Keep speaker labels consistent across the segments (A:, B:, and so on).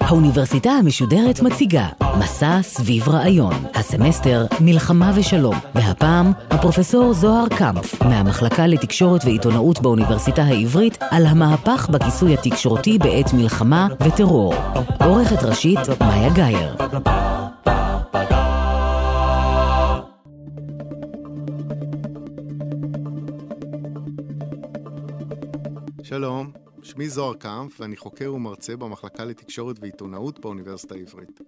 A: האוניברסיטה המשודרת מציגה מסע סביב רעיון, הסמסטר מלחמה ושלום, והפעם הפרופסור זוהר קמפף מהמחלקה לתקשורת ועיתונאות באוניברסיטה העברית על המהפך בכיסוי התקשורתי בעת מלחמה וטרור. עורכת ראשית מאיה גאייר.
B: שמי זוהר קמפ ואני חוקר ומרצה במחלקה לתקשורת ועיתונאות באוניברסיטה העברית.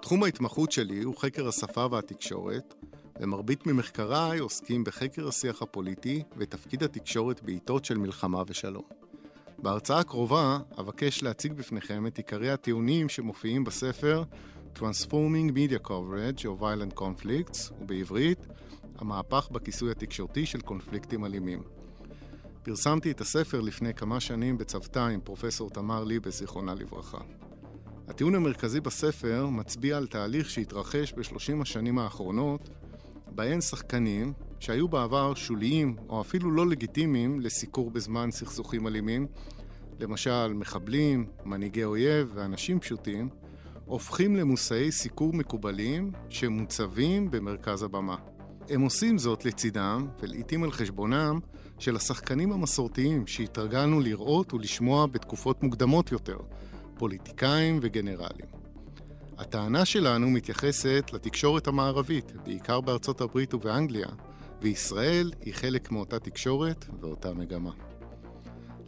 B: תחום ההתמחות שלי הוא חקר השפה והתקשורת, ומרבית ממחקריי עוסקים בחקר השיח הפוליטי ותפקיד התקשורת בעיתות של מלחמה ושלום. בהרצאה הקרובה אבקש להציג בפניכם את עיקרי הטיעונים שמופיעים בספר Transforming Media Coverage of Violent Conflicts, ובעברית, המהפך בכיסוי התקשורתי של קונפליקטים אלימים. פרסמתי את הספר לפני כמה שנים בצוותא עם פרופסור תמר ליבס, זיכרונה לברכה. הטיעון המרכזי בספר מצביע על תהליך שהתרחש בשלושים השנים האחרונות, בהן שחקנים שהיו בעבר שוליים או אפילו לא לגיטימיים לסיקור בזמן סכסוכים אלימים, למשל מחבלים, מנהיגי אויב ואנשים פשוטים, הופכים למושאי סיקור מקובלים שמוצבים במרכז הבמה. הם עושים זאת לצידם, ולעיתים על חשבונם, של השחקנים המסורתיים שהתרגלנו לראות ולשמוע בתקופות מוקדמות יותר, פוליטיקאים וגנרלים. הטענה שלנו מתייחסת לתקשורת המערבית, בעיקר בארצות הברית ובאנגליה, וישראל היא חלק מאותה תקשורת ואותה מגמה.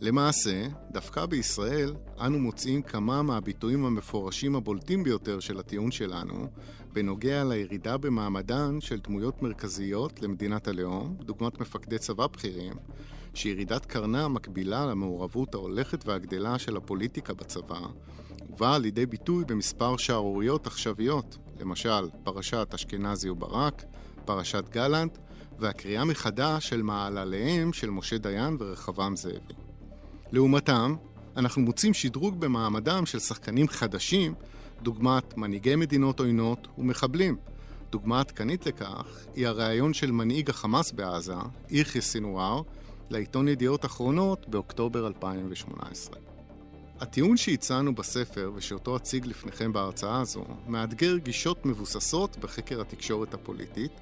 B: למעשה, דווקא בישראל אנו מוצאים כמה מהביטויים המפורשים הבולטים ביותר של הטיעון שלנו בנוגע לירידה במעמדן של דמויות מרכזיות למדינת הלאום, דוגמת מפקדי צבא בכירים, שירידת קרנה מקבילה למעורבות ההולכת והגדלה של הפוליטיקה בצבא, ובאה לידי ביטוי במספר שערוריות עכשוויות, למשל פרשת אשכנזי וברק, פרשת גלנט, והקריאה מחדש של מעלליהם של משה דיין ורחבעם זאבי. לעומתם, אנחנו מוצאים שדרוג במעמדם של שחקנים חדשים, דוגמת מנהיגי מדינות עוינות ומחבלים. דוגמה עדכנית לכך היא הריאיון של מנהיג החמאס בעזה, יחיא סינואר, לעיתון ידיעות אחרונות באוקטובר 2018. הטיעון שהצענו בספר ושאותו אציג לפניכם בהרצאה הזו, מאתגר גישות מבוססות בחקר התקשורת הפוליטית,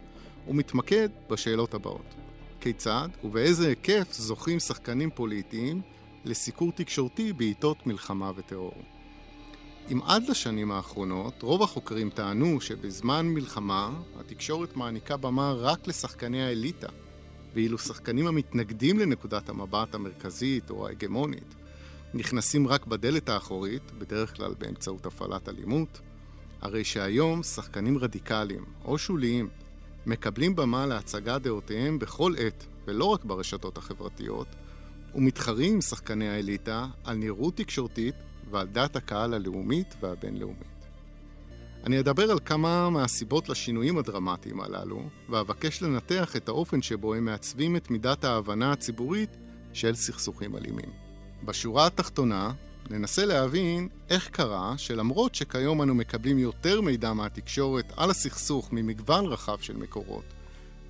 B: ומתמקד בשאלות הבאות: כיצד ובאיזה היקף זוכים שחקנים פוליטיים לסיקור תקשורתי בעיתות מלחמה וטרור. אם עד לשנים האחרונות רוב החוקרים טענו שבזמן מלחמה התקשורת מעניקה במה רק לשחקני האליטה, ואילו שחקנים המתנגדים לנקודת המבט המרכזית או ההגמונית נכנסים רק בדלת האחורית, בדרך כלל באמצעות הפעלת אלימות, הרי שהיום שחקנים רדיקליים או שוליים מקבלים במה להצגת דעותיהם בכל עת, ולא רק ברשתות החברתיות, ומתחרים עם שחקני האליטה על נראות תקשורתית ועל דעת הקהל הלאומית והבינלאומית. אני אדבר על כמה מהסיבות לשינויים הדרמטיים הללו, ואבקש לנתח את האופן שבו הם מעצבים את מידת ההבנה הציבורית של סכסוכים אלימים. בשורה התחתונה, ננסה להבין איך קרה שלמרות שכיום אנו מקבלים יותר מידע מהתקשורת על הסכסוך ממגוון רחב של מקורות,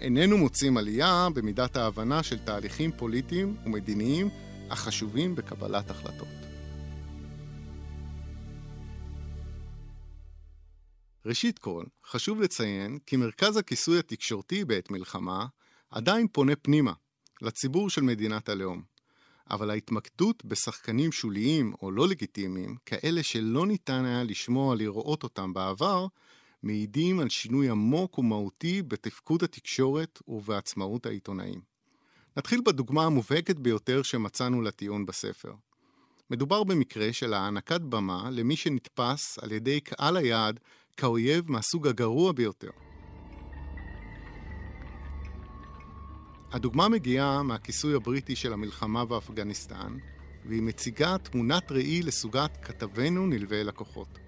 B: איננו מוצאים עלייה במידת ההבנה של תהליכים פוליטיים ומדיניים החשובים בקבלת החלטות. ראשית כל, חשוב לציין כי מרכז הכיסוי התקשורתי בעת מלחמה עדיין פונה פנימה, לציבור של מדינת הלאום. אבל ההתמקדות בשחקנים שוליים או לא לגיטימיים, כאלה שלא ניתן היה לשמוע לראות אותם בעבר, מעידים על שינוי עמוק ומהותי בתפקוד התקשורת ובעצמאות העיתונאים. נתחיל בדוגמה המובהקת ביותר שמצאנו לטיעון בספר. מדובר במקרה של הענקת במה למי שנתפס על ידי קהל היעד כאויב מהסוג הגרוע ביותר. הדוגמה מגיעה מהכיסוי הבריטי של המלחמה באפגניסטן, והיא מציגה תמונת ראי לסוגת כתבנו נלווה לקוחות.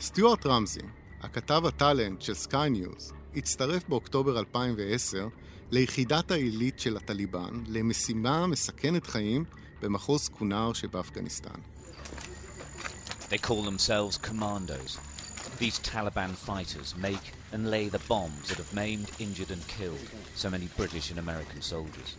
B: סטיוארט רמזי, הכתב הטאלנט של סקיי ניוז, הצטרף באוקטובר 2010 ליחידת העילית של הטליבן למשימה מסכנת חיים במחוז קונר שבאפגניסטן.
C: They call themselves commandos. These Taliban fighters make and lay the bombs that have maimed, injured and killed so many British and American soldiers.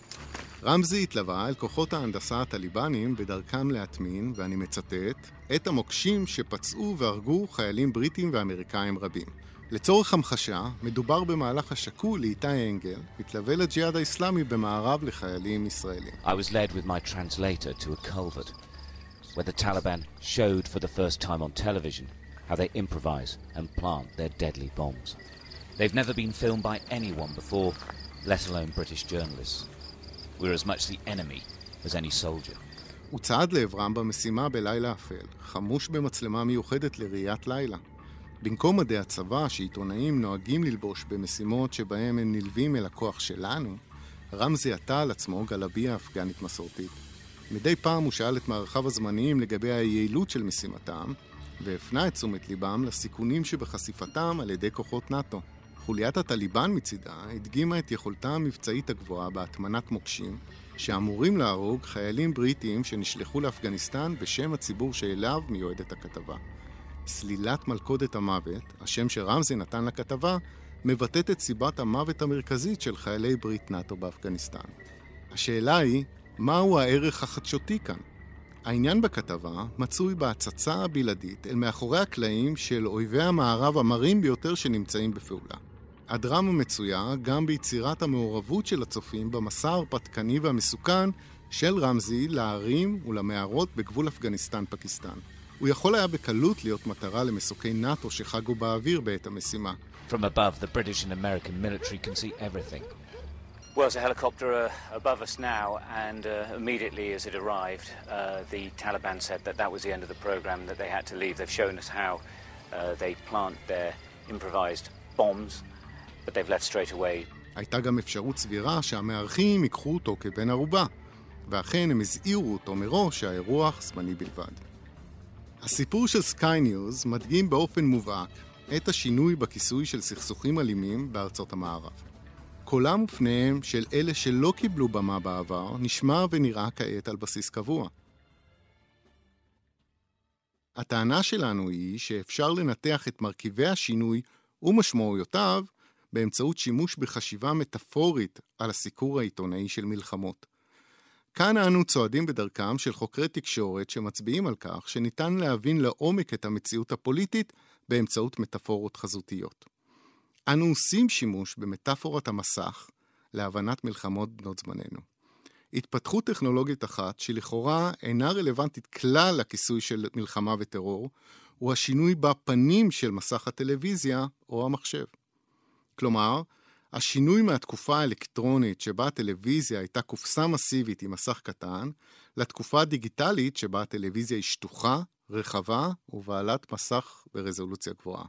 B: רמזי התלווה אל כוחות ההנדסה הטליבנים בדרכם להטמין, ואני מצטט, את המוקשים שפצעו והרגו חיילים בריטים ואמריקאים רבים. לצורך המחשה, מדובר במהלך השקול לאיתי אנגל, מתלווה לג'יהאד האסלאמי במערב לחיילים ישראלים.
C: I was led with my translator to a culvert where the Taliban showed for the first time on television how they improvise and plant their deadly bombs. They've never been filmed by anyone before, let alone British journalists. We're as much the enemy as any soldier.
B: הוא צעד לעברם במשימה בלילה אפל, חמוש במצלמה מיוחדת לראיית לילה. במקום מדי הצבא שעיתונאים נוהגים ללבוש במשימות שבהם הם נלווים אל הכוח שלנו, רמזי עטה על עצמו גלביה אפגנית מסורתית. מדי פעם הוא שאל את מערכיו הזמניים לגבי היעילות של משימתם, והפנה את תשומת ליבם לסיכונים שבחשיפתם על ידי כוחות נאט"ו. חוליית הטליבן מצידה הדגימה את יכולתה המבצעית הגבוהה בהטמנת מוקשים, שאמורים להרוג חיילים בריטיים שנשלחו לאפגניסטן בשם הציבור שאליו מיועדת הכתבה. סלילת מלכודת המוות, השם שרמזי נתן לכתבה, מבטאת את סיבת המוות המרכזית של חיילי ברית נאט"ו באפגניסטן. השאלה היא, מהו הערך החדשותי כאן? העניין בכתבה מצוי בהצצה הבלעדית אל מאחורי הקלעים של אויבי המערב המרים ביותר שנמצאים בפעולה. הדרמה מצויה גם ביצירת המעורבות של הצופים במסע ההרפתקני והמסוכן של רמזי לערים ולמערות בגבול אפגניסטן-פקיסטן. הוא יכול היה בקלות להיות מטרה למסוקי נאט"ו שחגו באוויר בעת המשימה.
C: From above, the British and American military can see everything.
D: Well, there's a helicopter uh, above us now, and uh, immediately as it arrived, uh, the Taliban said that that was the end of the program, that they had to leave. They've shown us how uh, they plant their improvised bombs,
B: הייתה גם אפשרות סבירה שהמארחים ייקחו אותו כבן ערובה, ואכן הם הזהירו אותו מראש שהאירוח זמני בלבד. הסיפור של סקיי ניוז מדגים באופן מובהק את השינוי בכיסוי של סכסוכים אלימים בארצות המערב. קולם ופניהם של אלה שלא קיבלו במה בעבר נשמע ונראה כעת על בסיס קבוע. הטענה שלנו היא שאפשר לנתח את מרכיבי השינוי ומשמעויותיו באמצעות שימוש בחשיבה מטאפורית על הסיקור העיתונאי של מלחמות. כאן אנו צועדים בדרכם של חוקרי תקשורת שמצביעים על כך שניתן להבין לעומק את המציאות הפוליטית באמצעות מטאפורות חזותיות. אנו עושים שימוש במטאפורת המסך להבנת מלחמות בנות זמננו. התפתחות טכנולוגית אחת שלכאורה אינה רלוונטית כלל לכיסוי של מלחמה וטרור, הוא השינוי בפנים של מסך הטלוויזיה או המחשב. כלומר, השינוי מהתקופה האלקטרונית שבה הטלוויזיה הייתה קופסה מסיבית עם מסך קטן, לתקופה הדיגיטלית שבה הטלוויזיה היא שטוחה, רחבה ובעלת מסך ברזולוציה גבוהה.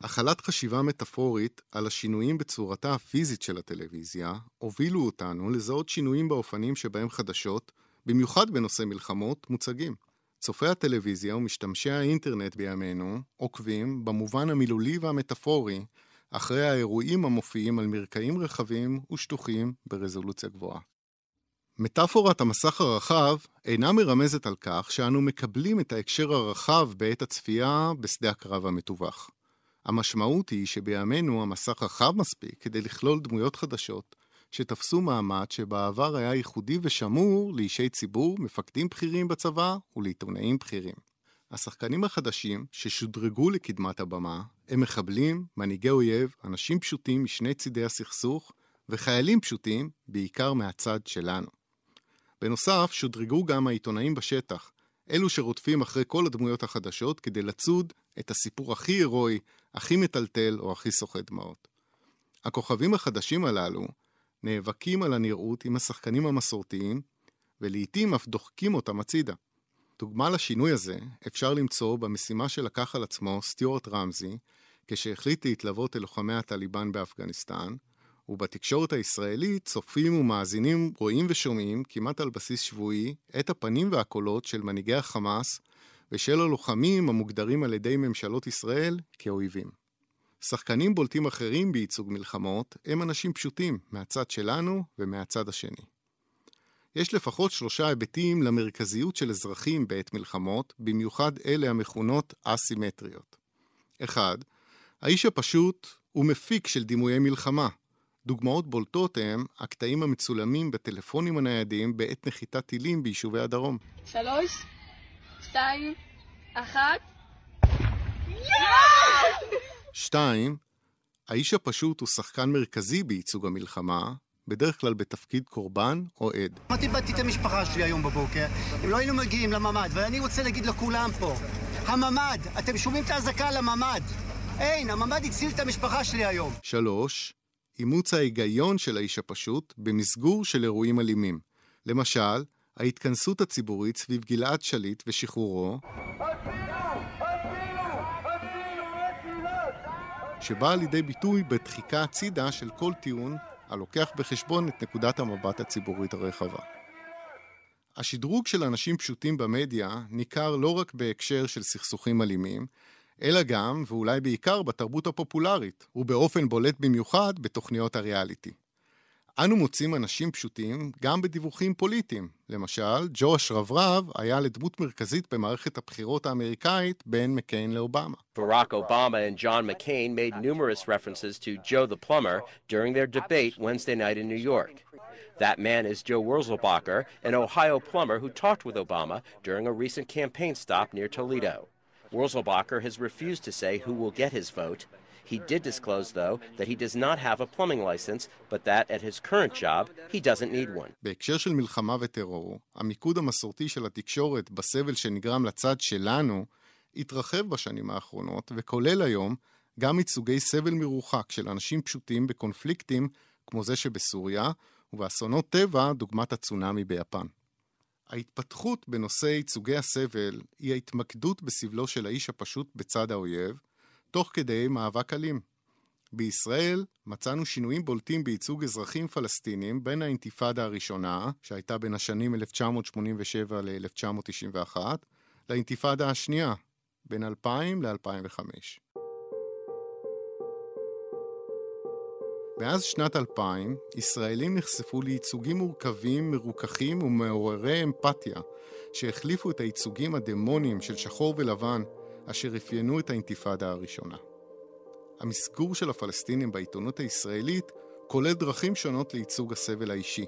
B: החלת חשיבה מטאפורית על השינויים בצורתה הפיזית של הטלוויזיה, הובילו אותנו לזהות שינויים באופנים שבהם חדשות, במיוחד בנושא מלחמות, מוצגים. צופי הטלוויזיה ומשתמשי האינטרנט בימינו עוקבים, במובן המילולי והמטאפורי, אחרי האירועים המופיעים על מרקעים רחבים ושטוחים ברזולוציה גבוהה. מטאפורת המסך הרחב אינה מרמזת על כך שאנו מקבלים את ההקשר הרחב בעת הצפייה בשדה הקרב המטווח. המשמעות היא שבימינו המסך רחב מספיק כדי לכלול דמויות חדשות שתפסו מעמד שבעבר היה ייחודי ושמור לאישי ציבור, מפקדים בכירים בצבא ולעיתונאים בכירים. השחקנים החדשים ששודרגו לקדמת הבמה הם מחבלים, מנהיגי אויב, אנשים פשוטים משני צידי הסכסוך וחיילים פשוטים, בעיקר מהצד שלנו. בנוסף, שודרגו גם העיתונאים בשטח, אלו שרודפים אחרי כל הדמויות החדשות כדי לצוד את הסיפור הכי הירואי, הכי מטלטל או הכי סוחט דמעות. הכוכבים החדשים הללו נאבקים על הנראות עם השחקנים המסורתיים, ולעיתים אף דוחקים אותם הצידה. דוגמה לשינוי הזה אפשר למצוא במשימה שלקח על עצמו סטיוארט רמזי, כשהחליט להתלוות אל לוחמי הטליבן באפגניסטן, ובתקשורת הישראלית צופים ומאזינים, רואים ושומעים כמעט על בסיס שבועי את הפנים והקולות של מנהיגי החמאס ושל הלוחמים המוגדרים על ידי ממשלות ישראל כאויבים. שחקנים בולטים אחרים בייצוג מלחמות הם אנשים פשוטים מהצד שלנו ומהצד השני. יש לפחות שלושה היבטים למרכזיות של אזרחים בעת מלחמות, במיוחד אלה המכונות אסימטריות. אחד, האיש הפשוט הוא מפיק של דימויי מלחמה. דוגמאות בולטות הם הקטעים המצולמים בטלפונים הניידים בעת נחיתת טילים ביישובי הדרום.
E: שלוש, שתיים, אחת.
B: שתיים, האיש הפשוט הוא שחקן מרכזי בייצוג המלחמה, בדרך כלל בתפקיד קורבן או עד.
F: מה איבדתי את המשפחה שלי היום בבוקר, אם לא היינו מגיעים לממ"ד, ואני רוצה להגיד לכולם פה, הממ"ד, אתם שומעים את האזעקה על הממ"ד? אין, הממ"ד הציל את המשפחה שלי היום.
B: שלוש, אימוץ ההיגיון של האיש הפשוט במסגור של אירועים אלימים. למשל, ההתכנסות הציבורית סביב גלעד שליט ושחרורו, שבאה לידי ביטוי בדחיקה הצידה של כל טיעון הלוקח בחשבון את נקודת המבט הציבורית הרחבה. השדרוג של אנשים פשוטים במדיה ניכר לא רק בהקשר של סכסוכים אלימים, אלא גם, ואולי בעיקר, בתרבות הפופולרית, ובאופן בולט במיוחד בתוכניות הריאליטי. אנו מוצאים אנשים פשוטים גם בדיווחים פוליטיים. למשל, ג'ו השרברב היה לדמות מרכזית במערכת הבחירות האמריקאית בין מקיין לאובמה.
G: Obama and John McCain made numerous references to Joe the plumber during their debate Wednesday night in New York. That man is Joe Wurzelbacher, an Ohio plumber who talked with Obama during a recent campaign stop near Toledo. Wurzelbacher has refused to say who will get his vote. He did disclose, though, that he does not have a plumbing license, but that at his current job, he doesn't need one.
B: בהקשר של מלחמה וטרור, המיקוד המסורתי של התקשורת בסבל שנגרם לצד שלנו התרחב בשנים האחרונות, וכולל היום גם ייצוגי סבל מרוחק של אנשים פשוטים בקונפליקטים כמו זה שבסוריה, ובאסונות טבע דוגמת הצונאמי ביפן. ההתפתחות בנושא ייצוגי הסבל היא ההתמקדות בסבלו של האיש הפשוט בצד האויב, תוך כדי מאבק אלים. בישראל מצאנו שינויים בולטים בייצוג אזרחים פלסטינים בין האינתיפאדה הראשונה, שהייתה בין השנים 1987 ל-1991, לאינתיפאדה השנייה, בין 2000 ל-2005. מאז שנת 2000, ישראלים נחשפו לייצוגים מורכבים, מרוככים ומעוררי אמפתיה, שהחליפו את הייצוגים הדמוניים של שחור ולבן, אשר אפיינו את האינתיפאדה הראשונה. המסגור של הפלסטינים בעיתונות הישראלית כולל דרכים שונות לייצוג הסבל האישי.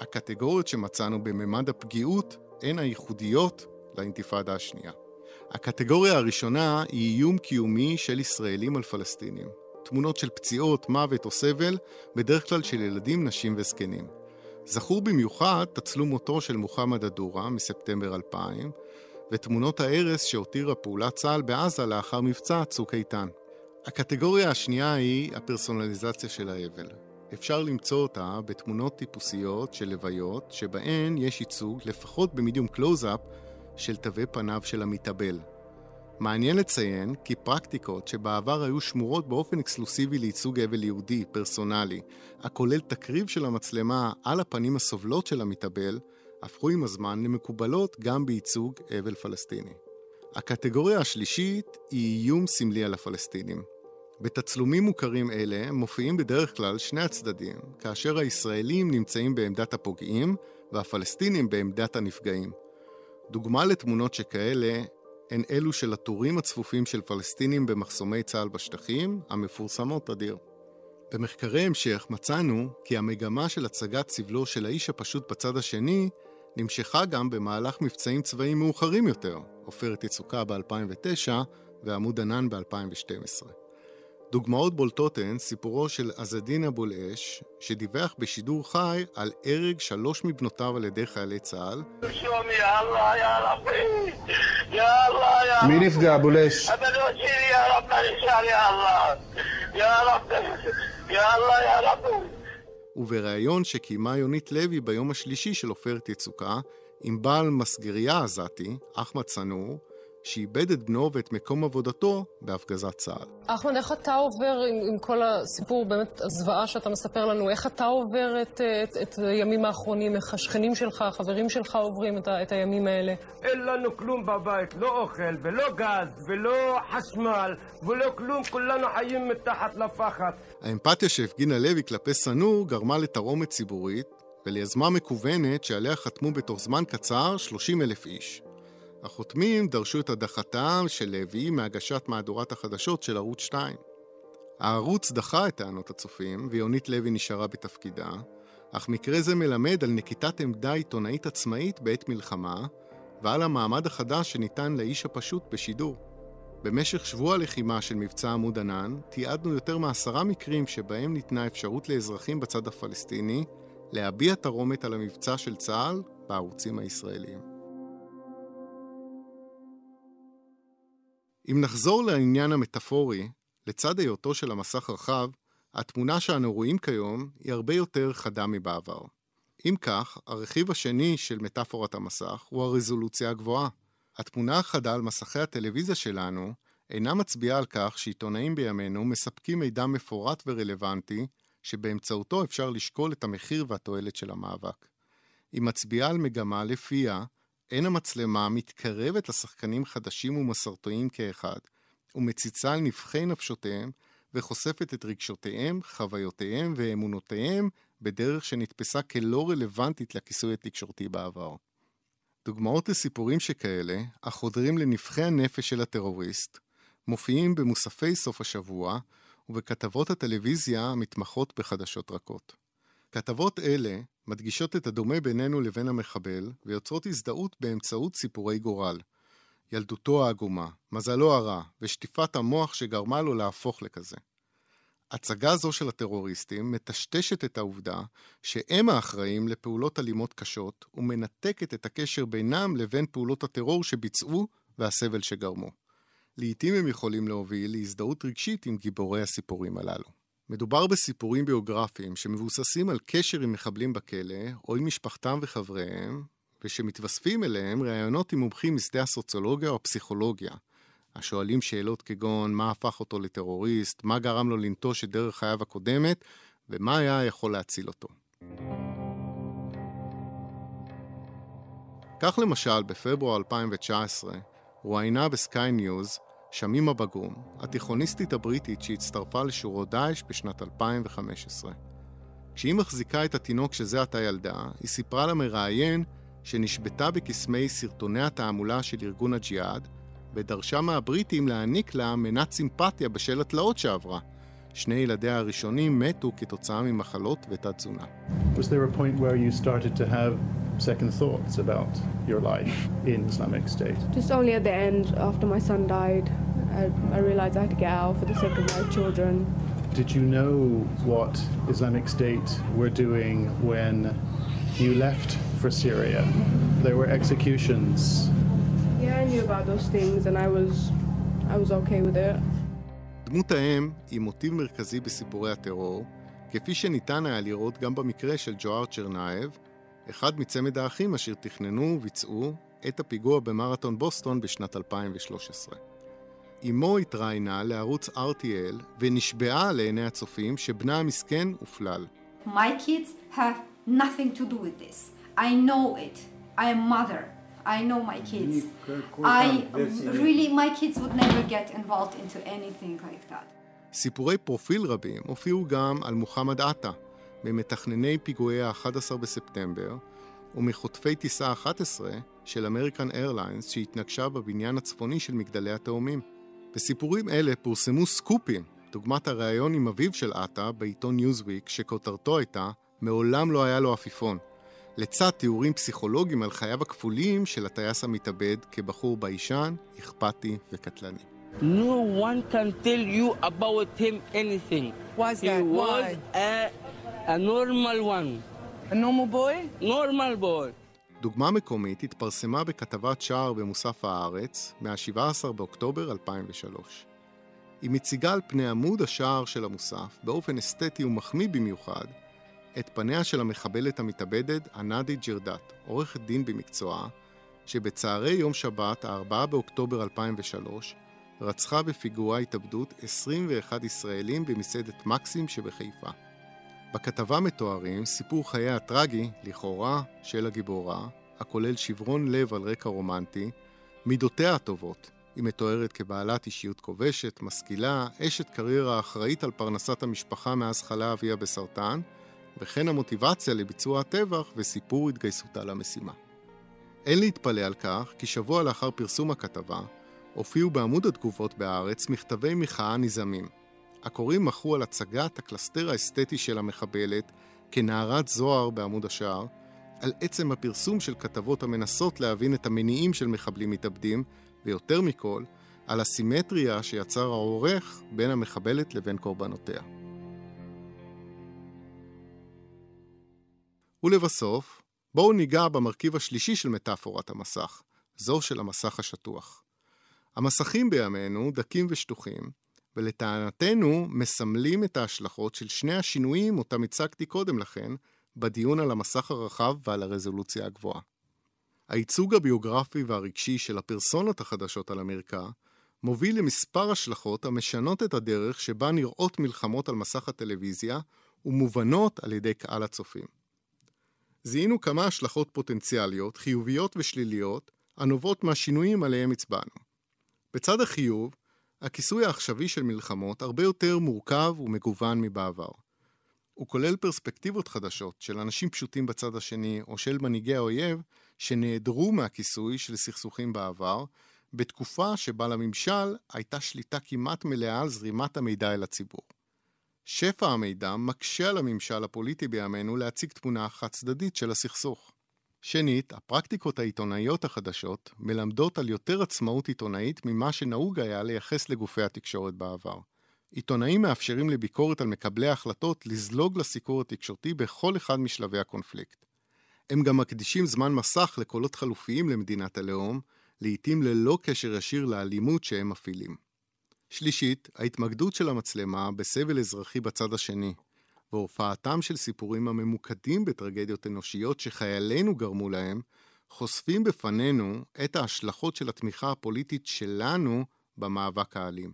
B: הקטגוריות שמצאנו בממד הפגיעות הן הייחודיות לאינתיפאדה השנייה. הקטגוריה הראשונה היא איום קיומי של ישראלים על פלסטינים. תמונות של פציעות, מוות או סבל, בדרך כלל של ילדים, נשים וזקנים. זכור במיוחד תצלום מותו של מוחמד א-דורה מספטמבר 2000, ותמונות ההרס שהותירה פעולת צה"ל בעזה לאחר מבצע צוק איתן. הקטגוריה השנייה היא הפרסונליזציה של האבל. אפשר למצוא אותה בתמונות טיפוסיות של לוויות, שבהן יש ייצוג, לפחות במדיום קלוז-אפ, של תווי פניו של המתאבל. מעניין לציין כי פרקטיקות שבעבר היו שמורות באופן אקסקלוסיבי לייצוג אבל יהודי, פרסונלי, הכולל תקריב של המצלמה על הפנים הסובלות של המתאבל, הפכו עם הזמן למקובלות גם בייצוג אבל פלסטיני. הקטגוריה השלישית היא איום סמלי על הפלסטינים. בתצלומים מוכרים אלה מופיעים בדרך כלל שני הצדדים, כאשר הישראלים נמצאים בעמדת הפוגעים והפלסטינים בעמדת הנפגעים. דוגמה לתמונות שכאלה הן אלו של התורים הצפופים של פלסטינים במחסומי צה"ל בשטחים, המפורסמות תדיר. במחקרי המשך מצאנו כי המגמה של הצגת סבלו של האיש הפשוט בצד השני נמשכה גם במהלך מבצעים צבאיים מאוחרים יותר, עופרת יצוקה ב-2009 ועמוד ענן ב-2012. דוגמאות בולטות הן סיפורו של עזדין אבו אל-אש, שדיווח בשידור חי על הרג שלוש מבנותיו על ידי חיילי צה"ל.
H: מי נפגע, אבו אל-אש?
B: ובריאיון שקיימה יונית לוי ביום השלישי של עופרת יצוקה עם בעל מסגריה עזתי, אחמד צנור, שאיבד את בנו ואת מקום עבודתו בהפגזת צה"ל.
I: אחמד, איך אתה עובר עם, עם כל הסיפור, באמת, הזוועה שאתה מספר לנו, איך אתה עובר את, את, את הימים האחרונים, איך השכנים שלך, החברים שלך עוברים את, את הימים האלה?
H: אין לנו כלום בבית, לא אוכל, ולא גז, ולא חשמל, ולא כלום, כולנו חיים מתחת לפחד.
B: האמפתיה שהפגינה לוי כלפי סנור גרמה לתרעומת ציבורית וליזמה מקוונת שעליה חתמו בתוך זמן קצר 30 אלף איש. החותמים דרשו את הדחתם של לוי מהגשת מהדורת החדשות של ערוץ 2. הערוץ דחה את טענות הצופים, ויונית לוי נשארה בתפקידה, אך מקרה זה מלמד על נקיטת עמדה עיתונאית עצמאית בעת מלחמה, ועל המעמד החדש שניתן לאיש הפשוט בשידור. במשך שבוע הלחימה של מבצע עמוד ענן, תיעדנו יותר מעשרה מקרים שבהם ניתנה אפשרות לאזרחים בצד הפלסטיני להביע תרומת על המבצע של צה"ל בערוצים הישראליים. אם נחזור לעניין המטאפורי, לצד היותו של המסך רחב, התמונה שאנו רואים כיום היא הרבה יותר חדה מבעבר. אם כך, הרכיב השני של מטאפורת המסך הוא הרזולוציה הגבוהה. התמונה החדה על מסכי הטלוויזיה שלנו אינה מצביעה על כך שעיתונאים בימינו מספקים מידע מפורט ורלוונטי, שבאמצעותו אפשר לשקול את המחיר והתועלת של המאבק. היא מצביעה על מגמה לפיה אין המצלמה מתקרבת לשחקנים חדשים ומסורתיים כאחד, ומציצה על נבחי נפשותיהם, וחושפת את רגשותיהם, חוויותיהם ואמונותיהם בדרך שנתפסה כלא רלוונטית לכיסוי התקשורתי בעבר. דוגמאות לסיפורים שכאלה, החודרים לנבחי הנפש של הטרוריסט, מופיעים במוספי סוף השבוע ובכתבות הטלוויזיה המתמחות בחדשות רכות. כתבות אלה מדגישות את הדומה בינינו לבין המחבל ויוצרות הזדהות באמצעות סיפורי גורל. ילדותו העגומה, מזלו הרע ושטיפת המוח שגרמה לו להפוך לכזה. הצגה זו של הטרוריסטים מטשטשת את העובדה שהם האחראים לפעולות אלימות קשות ומנתקת את הקשר בינם לבין פעולות הטרור שביצעו והסבל שגרמו. לעתים הם יכולים להוביל להזדהות רגשית עם גיבורי הסיפורים הללו. מדובר בסיפורים ביוגרפיים שמבוססים על קשר עם מחבלים בכלא או עם משפחתם וחבריהם, ושמתווספים אליהם ראיונות עם מומחים משדה הסוציולוגיה או הפסיכולוגיה, השואלים שאלות כגון מה הפך אותו לטרוריסט, מה גרם לו לנטוש את דרך חייו הקודמת, ומה היה יכול להציל אותו. כך למשל, בפברואר 2019, רואיינה בסקיי ניוז שמימה בגום, התיכוניסטית הבריטית שהצטרפה לשורות דאעש בשנת 2015. כשהיא מחזיקה את התינוק שזה עתה ילדה, היא סיפרה למראיין שנשבתה בקסמי סרטוני התעמולה של ארגון הג'יהאד, ודרשה מהבריטים להעניק לה מנת סימפתיה בשל התלאות שעברה. שני ילדיה הראשונים מתו כתוצאה ממחלות ותת-תזונה.
J: Was there a point where you started to have second thoughts about your life in Islamic State?
E: Just only at the end, after my son died, I, I realized I had to get out for the sake of my children.
J: Did you know what Islamic State were doing when you left for Syria? There were executions.
E: Yeah, I knew about those things and I was, I was okay with it.
B: דמות האם היא מוטיב מרכזי בסיפורי הטרור, כפי שניתן היה לראות גם במקרה של ג'והר צרנאייב, אחד מצמד האחים אשר תכננו וביצעו את הפיגוע במרתון בוסטון בשנת 2013. אמו התראיינה לערוץ RTL ונשבעה לעיני הצופים שבנה המסכן הופלל.
K: My kids have nothing to do with this. I know it. I am mother. I know my kids. I really, my kids would never get involved into anything like that.
B: סיפורי פרופיל רבים הופיעו גם על מוחמד עטה, ממתכנני פיגועי ה-11 בספטמבר, ומחוטפי טיסה 11 של אמריקן איירליינס שהתנגשה בבניין הצפוני של מגדלי התאומים. בסיפורים אלה פורסמו סקופים, דוגמת הריאיון עם אביו של עטה בעיתון ניוזוויק, שכותרתו הייתה "מעולם לא היה לו עפיפון", לצד תיאורים פסיכולוגיים על חייו הכפולים של הטייס המתאבד כבחור ביישן, אכפתי וקטלני.
L: No one can tell you about him anything.
M: Why is
L: He
M: that?
L: was
M: Why?
L: a, a normal one.
M: A normal boy?
L: Normal boy.
B: דוגמה מקומית התפרסמה בכתבת שער במוסף הארץ מה-17 באוקטובר 2003. היא מציגה על פני עמוד השער של המוסף, באופן אסתטי ומחמיא במיוחד, את פניה של המחבלת המתאבדת ענדי ג'רדט, עורכת דין במקצועה, שבצהרי יום שבת, ה-4 באוקטובר 2003, רצחה בפיגוע התאבדות 21 ישראלים במסעדת מקסים שבחיפה. בכתבה מתוארים סיפור חייה הטרגי, לכאורה, של הגיבורה, הכולל שברון לב על רקע רומנטי, מידותיה הטובות. היא מתוארת כבעלת אישיות כובשת, משכילה, אשת קריירה אחראית על פרנסת המשפחה מאז חלה אביה בסרטן, וכן המוטיבציה לביצוע הטבח וסיפור התגייסותה למשימה. אין להתפלא על כך כי שבוע לאחר פרסום הכתבה, הופיעו בעמוד התגובות בהארץ מכתבי מחאה נזעמים. הקוראים מחו על הצגת הקלסתר האסתטי של המחבלת כנערת זוהר בעמוד השער, על עצם הפרסום של כתבות המנסות להבין את המניעים של מחבלים מתאבדים, ויותר מכל, על הסימטריה שיצר העורך בין המחבלת לבין קורבנותיה. ולבסוף, בואו ניגע במרכיב השלישי של מטאפורת המסך, זו של המסך השטוח. המסכים בימינו דקים ושטוחים, ולטענתנו מסמלים את ההשלכות של שני השינויים אותם הצגתי קודם לכן, בדיון על המסך הרחב ועל הרזולוציה הגבוהה. הייצוג הביוגרפי והרגשי של הפרסונות החדשות על המרקע מוביל למספר השלכות המשנות את הדרך שבה נראות מלחמות על מסך הטלוויזיה ומובנות על ידי קהל הצופים. זיהינו כמה השלכות פוטנציאליות, חיוביות ושליליות, הנובעות מהשינויים עליהם הצבענו. בצד החיוב, הכיסוי העכשווי של מלחמות הרבה יותר מורכב ומגוון מבעבר. הוא כולל פרספקטיבות חדשות של אנשים פשוטים בצד השני או של מנהיגי האויב שנעדרו מהכיסוי של סכסוכים בעבר, בתקופה שבה לממשל הייתה שליטה כמעט מלאה על זרימת המידע אל הציבור. שפע המידע מקשה על הממשל הפוליטי בימינו להציג תמונה חד צדדית של הסכסוך. שנית, הפרקטיקות העיתונאיות החדשות מלמדות על יותר עצמאות עיתונאית ממה שנהוג היה לייחס לגופי התקשורת בעבר. עיתונאים מאפשרים לביקורת על מקבלי ההחלטות לזלוג לסיקור התקשורתי בכל אחד משלבי הקונפליקט. הם גם מקדישים זמן מסך לקולות חלופיים למדינת הלאום, לעתים ללא קשר ישיר לאלימות שהם מפעילים. שלישית, ההתמקדות של המצלמה בסבל אזרחי בצד השני, והופעתם של סיפורים הממוקדים בטרגדיות אנושיות שחיילינו גרמו להם, חושפים בפנינו את ההשלכות של התמיכה הפוליטית שלנו במאבק האלים.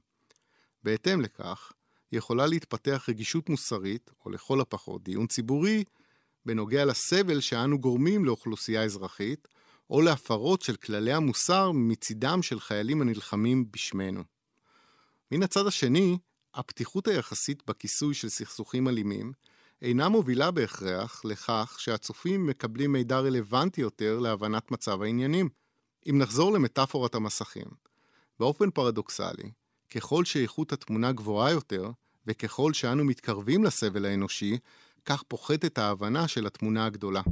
B: בהתאם לכך, יכולה להתפתח רגישות מוסרית, או לכל הפחות דיון ציבורי, בנוגע לסבל שאנו גורמים לאוכלוסייה אזרחית, או להפרות של כללי המוסר מצידם של חיילים הנלחמים בשמנו. מן הצד השני, הפתיחות היחסית בכיסוי של סכסוכים אלימים אינה מובילה בהכרח לכך שהצופים מקבלים מידע רלוונטי יותר להבנת מצב העניינים. אם נחזור למטאפורת המסכים, באופן פרדוקסלי, ככל שאיכות התמונה גבוהה יותר, וככל שאנו מתקרבים לסבל האנושי, כך פוחתת ההבנה של התמונה הגדולה.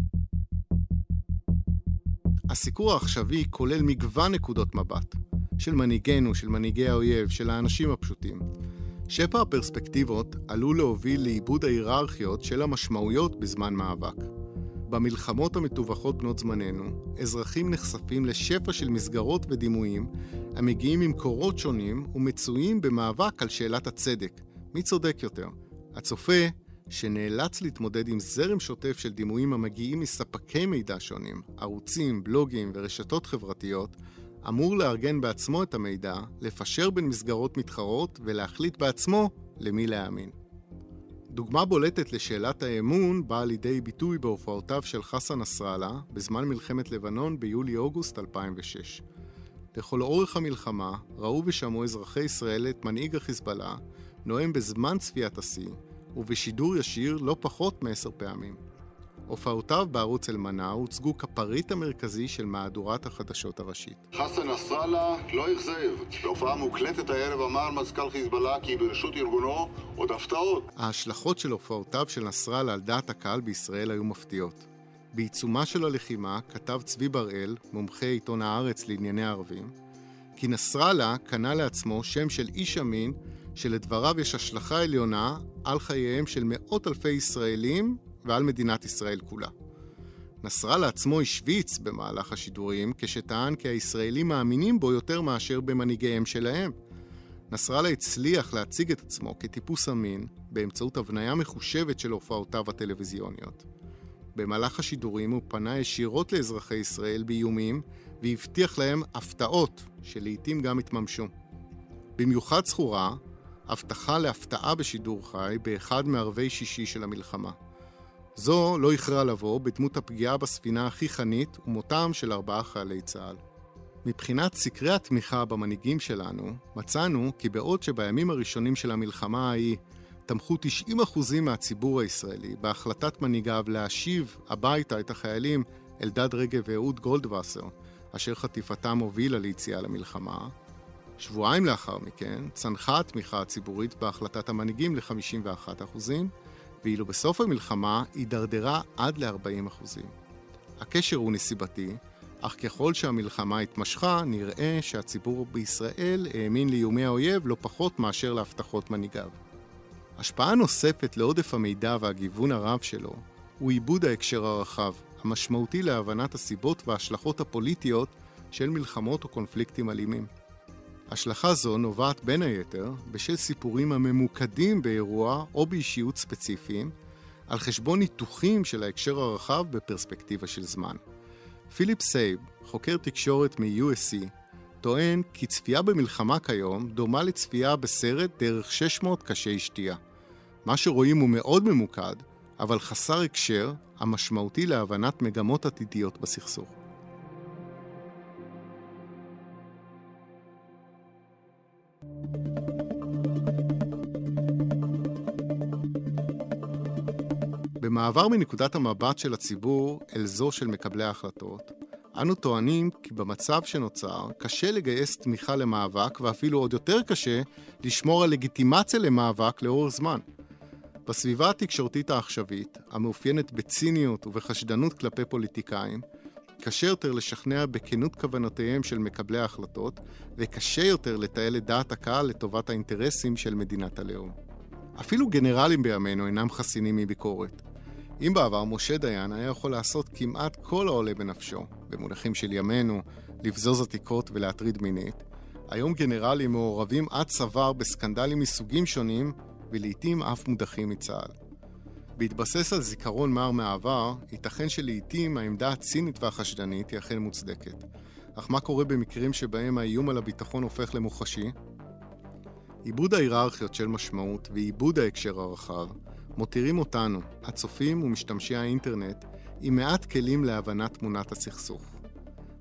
B: הסיקור העכשווי כולל מגוון נקודות מבט, של מנהיגינו, של מנהיגי האויב, של האנשים הפשוטים. שפע הפרספקטיבות עלול להוביל לאיבוד ההיררכיות של המשמעויות בזמן מאבק. במלחמות המטווחות בנות זמננו, אזרחים נחשפים לשפע של מסגרות ודימויים המגיעים ממקורות שונים ומצויים במאבק על שאלת הצדק. מי צודק יותר? הצופה, שנאלץ להתמודד עם זרם שוטף של דימויים המגיעים מספקי מידע שונים, ערוצים, בלוגים ורשתות חברתיות, אמור לארגן בעצמו את המידע, לפשר בין מסגרות מתחרות ולהחליט בעצמו למי להאמין. דוגמה בולטת לשאלת האמון באה לידי ביטוי בהופעותיו של חסן נסראללה בזמן מלחמת לבנון ביולי-אוגוסט 2006. לכל אורך המלחמה ראו ושמעו אזרחי ישראל את מנהיג החיזבאללה נואם בזמן צפיית השיא ובשידור ישיר לא פחות מעשר פעמים. הופעותיו בערוץ אל-מנע הוצגו כפריט המרכזי של מהדורת החדשות הראשית.
M: חסן נסראללה לא אכזב. בהופעה מוקלטת הערב אמר מזכ"ל חיזבאללה כי ברשות ארגונו עוד הפתעות.
B: ההשלכות של הופעותיו של נסראללה על דעת הקהל בישראל היו מפתיעות. בעיצומה של הלחימה כתב צבי בראל, מומחה עיתון הארץ לענייני ערבים, כי נסראללה קנה לעצמו שם של איש אמין שלדבריו יש השלכה עליונה על חייהם של מאות אלפי ישראלים ועל מדינת ישראל כולה. נסראללה עצמו השוויץ במהלך השידורים כשטען כי הישראלים מאמינים בו יותר מאשר במנהיגיהם שלהם. נסראללה הצליח להציג את עצמו כטיפוס אמין באמצעות הבניה מחושבת של הופעותיו הטלוויזיוניות. במהלך השידורים הוא פנה ישירות לאזרחי ישראל באיומים והבטיח להם הפתעות שלעיתים גם התממשו. במיוחד זכורה הבטחה להפתעה בשידור חי באחד מערבי שישי של המלחמה. זו לא איחרה לבוא בדמות הפגיעה בספינה הכי חנית ומותם של ארבעה חיילי צה"ל. מבחינת סקרי התמיכה במנהיגים שלנו, מצאנו כי בעוד שבימים הראשונים של המלחמה ההיא תמכו 90% מהציבור הישראלי בהחלטת מנהיגיו להשיב הביתה את החיילים אלדד רגב ואהוד גולדווסר, אשר חטיפתם הובילה ליציאה למלחמה. שבועיים לאחר מכן צנחה התמיכה הציבורית בהחלטת המנהיגים ל-51%, ואילו בסוף המלחמה הידרדרה עד ל-40%. הקשר הוא נסיבתי, אך ככל שהמלחמה התמשכה, נראה שהציבור בישראל האמין לאיומי האויב לא פחות מאשר להבטחות מנהיגיו. השפעה נוספת לעודף המידע והגיוון הרב שלו הוא עיבוד ההקשר הרחב, המשמעותי להבנת הסיבות וההשלכות הפוליטיות של מלחמות או קונפליקטים אלימים. השלכה זו נובעת בין היתר בשל סיפורים הממוקדים באירוע או באישיות ספציפיים, על חשבון ניתוחים של ההקשר הרחב בפרספקטיבה של זמן. פיליפ סייב, חוקר תקשורת מ-USC, טוען כי צפייה במלחמה כיום דומה לצפייה בסרט דרך 600 קשי שתייה. מה שרואים הוא מאוד ממוקד, אבל חסר הקשר המשמעותי להבנת מגמות עתידיות בסכסוך. במעבר מנקודת המבט של הציבור אל זו של מקבלי ההחלטות, אנו טוענים כי במצב שנוצר קשה לגייס תמיכה למאבק ואפילו עוד יותר קשה לשמור על לגיטימציה למאבק לאורך זמן. בסביבה התקשורתית העכשווית, המאופיינת בציניות ובחשדנות כלפי פוליטיקאים, קשה יותר לשכנע בכנות כוונותיהם של מקבלי ההחלטות, וקשה יותר לתעל את דעת הקהל לטובת האינטרסים של מדינת הלאום. אפילו גנרלים בימינו אינם חסינים מביקורת. אם בעבר משה דיין היה יכול לעשות כמעט כל העולה בנפשו, במונחים של ימינו, לבזוז עתיקות ולהטריד מינית, היום גנרלים מעורבים עד צוואר בסקנדלים מסוגים שונים, ולעיתים אף מודחים מצה"ל. בהתבסס על זיכרון מר מהעבר, ייתכן שלעיתים העמדה הצינית והחשדנית היא אכן מוצדקת. אך מה קורה במקרים שבהם האיום על הביטחון הופך למוחשי? עיבוד ההיררכיות של משמעות ועיבוד ההקשר הרחב מותירים אותנו, הצופים ומשתמשי האינטרנט, עם מעט כלים להבנת תמונת הסכסוך.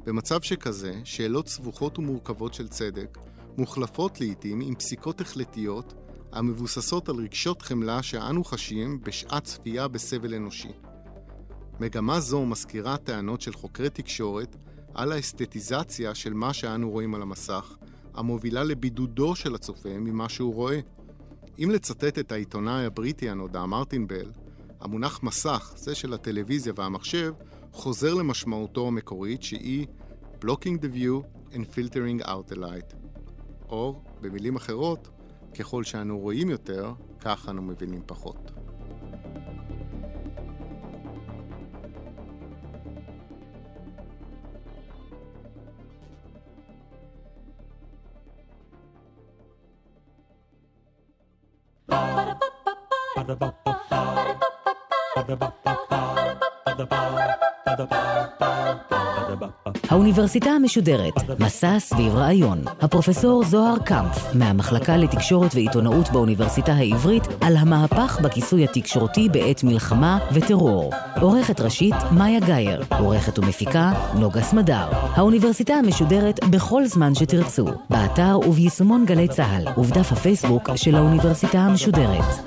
B: במצב שכזה, שאלות סבוכות ומורכבות של צדק מוחלפות לעיתים עם פסיקות החלטיות המבוססות על רגשות חמלה שאנו חשים בשעת צפייה בסבל אנושי. מגמה זו מזכירה טענות של חוקרי תקשורת על האסתטיזציה של מה שאנו רואים על המסך, המובילה לבידודו של הצופה ממה שהוא רואה. אם לצטט את העיתונאי הבריטי הנודע מרטין בל, המונח מסך, זה של הטלוויזיה והמחשב, חוזר למשמעותו המקורית שהיא blocking the view and filtering out the light. או, במילים אחרות, ככל שאנו רואים יותר, כך אנו מבינים פחות.
A: האוניברסיטה המשודרת, מסע סביב רעיון. הפרופסור זוהר קמפף, מהמחלקה לתקשורת ועיתונאות באוניברסיטה העברית, על המהפך בכיסוי התקשורתי בעת מלחמה וטרור. עורכת ראשית, מאיה גאייר. עורכת ומפיקה, נוגה סמדר. האוניברסיטה המשודרת בכל זמן שתרצו, באתר וביישומון גלי צה"ל, ובדף הפייסבוק של האוניברסיטה המשודרת.